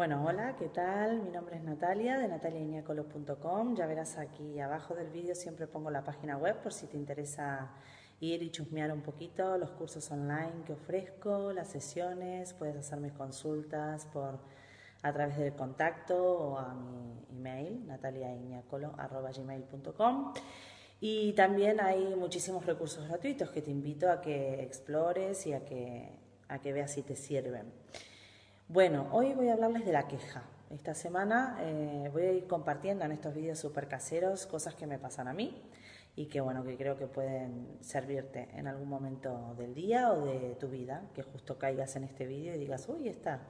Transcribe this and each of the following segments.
Bueno, hola, ¿qué tal? Mi nombre es Natalia de nataliainiacolos.com. Ya verás aquí abajo del vídeo siempre pongo la página web por si te interesa ir y chusmear un poquito los cursos online que ofrezco, las sesiones, puedes hacerme consultas por a través del contacto o a mi email nataliainiacolo.com y también hay muchísimos recursos gratuitos que te invito a que explores y a que, a que veas si te sirven. Bueno, hoy voy a hablarles de la queja. Esta semana eh, voy a ir compartiendo en estos vídeos súper caseros cosas que me pasan a mí y que bueno, que creo que pueden servirte en algún momento del día o de tu vida, que justo caigas en este vídeo y digas, uy, está,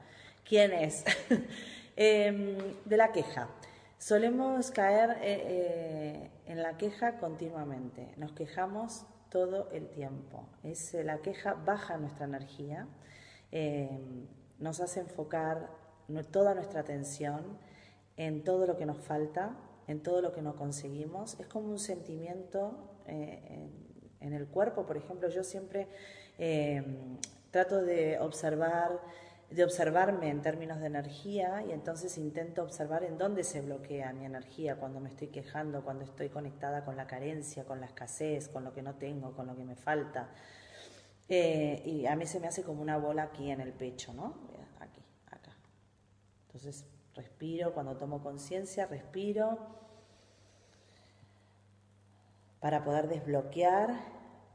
¿quién es? Em, de la queja. Solemos caer eh, eh, en la queja continuamente, nos quejamos todo el tiempo. Es, la queja baja nuestra energía. Em, nos hace enfocar toda nuestra atención en todo lo que nos falta, en todo lo que no conseguimos. Es como un sentimiento eh, en, el cuerpo, por ejemplo, yo siempre eh, trato de observar de observarme en términos de energía y entonces intento observar en dónde se bloquea mi energía cuando me estoy quejando, cuando estoy conectada con la carencia, con la escasez, con lo que no tengo, con lo que me falta. Eh, y a mí se me hace como una bola aquí en el pecho, ¿no? Entonces respiro, cuando tomo conciencia, respiro para poder desbloquear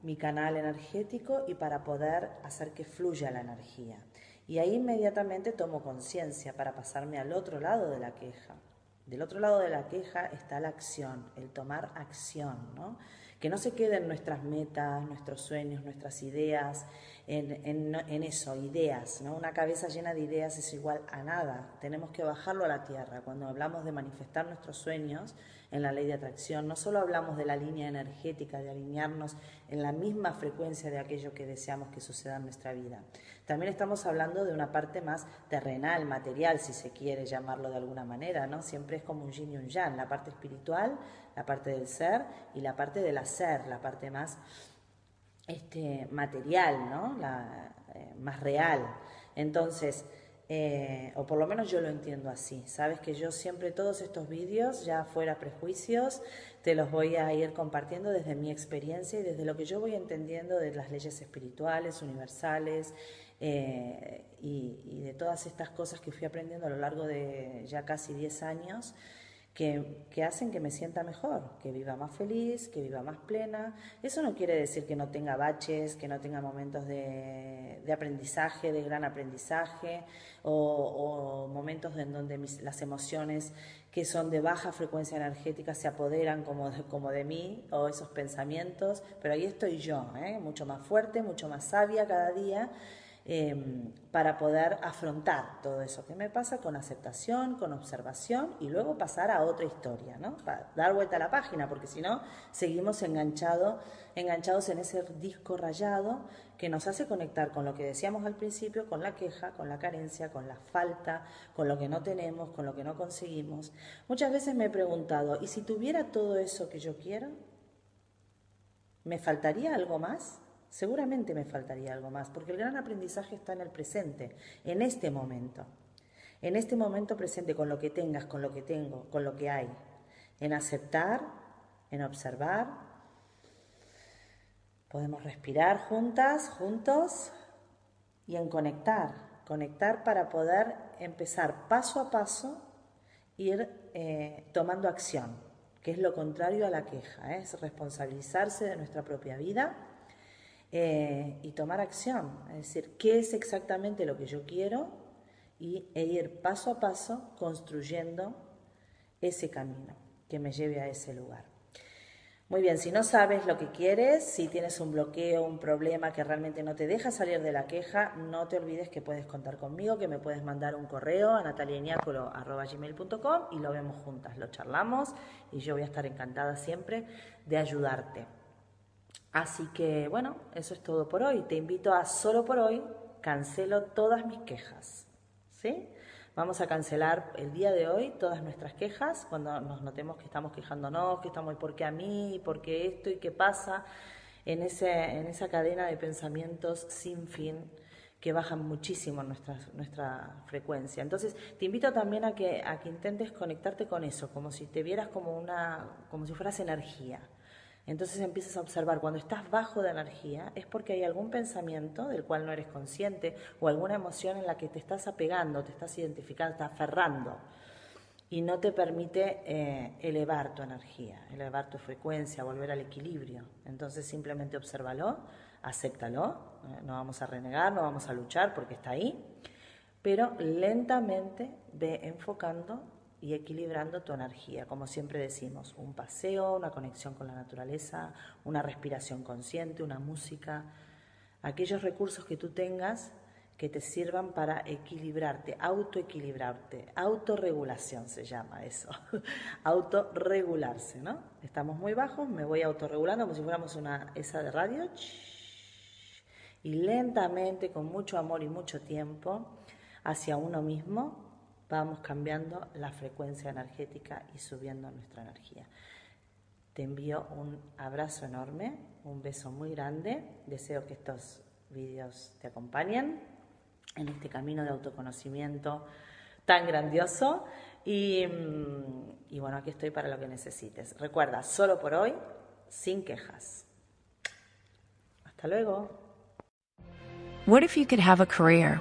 mi canal energético y para poder hacer que fluya la energía. Y ahí inmediatamente tomo conciencia para pasarme al otro lado de la queja. Del otro lado de la queja está la acción, el tomar acción, ¿no? Que no se queden nuestras metas, nuestros sueños, nuestras ideas, en, eso, ideas. ¿no? Una cabeza llena de ideas es igual a nada. Tenemos que bajarlo a la tierra. Cuando hablamos de manifestar nuestros sueños en la ley de atracción, no solo hablamos de la línea energética, de alinearnos en la misma frecuencia de aquello que deseamos que suceda en nuestra vida. También estamos hablando de una parte más terrenal, material, si se quiere llamarlo de alguna manera, ¿no? Siempre es como un yin y un yang, la parte espiritual, la parte del ser y la parte del hacer, la parte más este, material, ¿no? La, eh, más real. Entonces, eh, o por lo menos yo lo entiendo así. Sabes que yo siempre todos estos vídeos, ya fuera prejuicios, te los voy a ir compartiendo desde mi experiencia y desde lo que yo voy entendiendo de las leyes espirituales, universales eh, y, de todas estas cosas que fui aprendiendo a lo largo de ya casi 10 años que, hacen que me sienta mejor, que viva más feliz, que viva más plena. Eso no quiere decir que no tenga baches, que no tenga momentos de, aprendizaje, de gran aprendizaje, o, momentos en donde las emociones que son de baja frecuencia energética se apoderan como de, como de mí, o esos pensamientos, pero ahí estoy yo, ¿eh? mucho más fuerte, mucho más sabia cada día Em, para poder afrontar todo eso que me pasa con aceptación, con observación y luego pasar a otra historia, ¿no? Para dar vuelta a la página, porque si no, seguimos enganchado, enganchados en ese disco rayado que nos hace conectar con lo que decíamos al principio, con la queja, con la carencia, con la falta, con lo que no tenemos, con lo que no conseguimos. Muchas veces me he preguntado, ¿y si tuviera todo eso que yo quiero? ¿Me faltaría algo más? Seguramente me faltaría algo más, porque el gran aprendizaje está en el presente, en este momento. En este momento presente, con lo que tengas, con lo que tengo, con lo que hay. En aceptar, en observar. Podemos respirar juntas, juntos, y en conectar. Conectar para poder empezar paso a paso, ir eh, tomando acción, que es lo contrario a la queja, ¿eh? es responsabilizarse de nuestra propia vida eh, y tomar acción, es decir, qué es exactamente lo que yo quiero y, e ir paso a paso construyendo ese camino que me lleve a ese lugar. Muy bien, si no sabes lo que quieres, si tienes un bloqueo, un problema que realmente no te deja salir de la queja, no te olvides que puedes contar conmigo, que me puedes mandar un correo a natalianiáculo.com y lo vemos juntas, lo charlamos y yo voy a estar encantada siempre de ayudarte. Así que bueno, eso es todo por hoy. Te invito a solo por hoy cancelo todas mis quejas. ¿Sí? Vamos a cancelar el día de hoy todas nuestras quejas cuando nos notemos que estamos quejándonos, que estamos, ¿por qué a mí? ¿Por qué esto? ¿Y qué pasa? En, ese, en esa cadena de pensamientos sin fin que bajan muchísimo nuestra, nuestra frecuencia. Entonces, te invito también a que, a que intentes conectarte con eso, como si te vieras como, una, como si fueras energía. Entonces empiezas a observar, cuando estás bajo de energía, es porque hay algún pensamiento del cual no eres consciente o alguna emoción en la que te estás apegando, te estás identificando, estás aferrando y no te permite eh, elevar tu energía, elevar tu frecuencia, volver al equilibrio. Entonces simplemente obsérvalo, acéptalo, eh, no vamos a renegar, no vamos a luchar porque está ahí, pero lentamente ve enfocando y equilibrando tu energía, como siempre decimos, un paseo, una conexión con la naturaleza, una respiración consciente, una música, aquellos recursos que tú tengas que te sirvan para equilibrarte, autoequilibrarte, autorregulación se llama eso, autorregularse, ¿no? Estamos muy bajos, me voy autorregulando como si fuéramos una esa de radio. Y lentamente, con mucho amor y mucho tiempo, hacia uno mismo, vamos cambiando la frecuencia energética y subiendo nuestra energía. Te envío un abrazo enorme, un beso muy grande. Deseo que estos vídeos te acompañen en este camino de autoconocimiento tan grandioso. Y, mm, y bueno, aquí estoy para lo que necesites. Recuerda, solo por hoy, sin quejas. Hasta luego. What if you could have a career?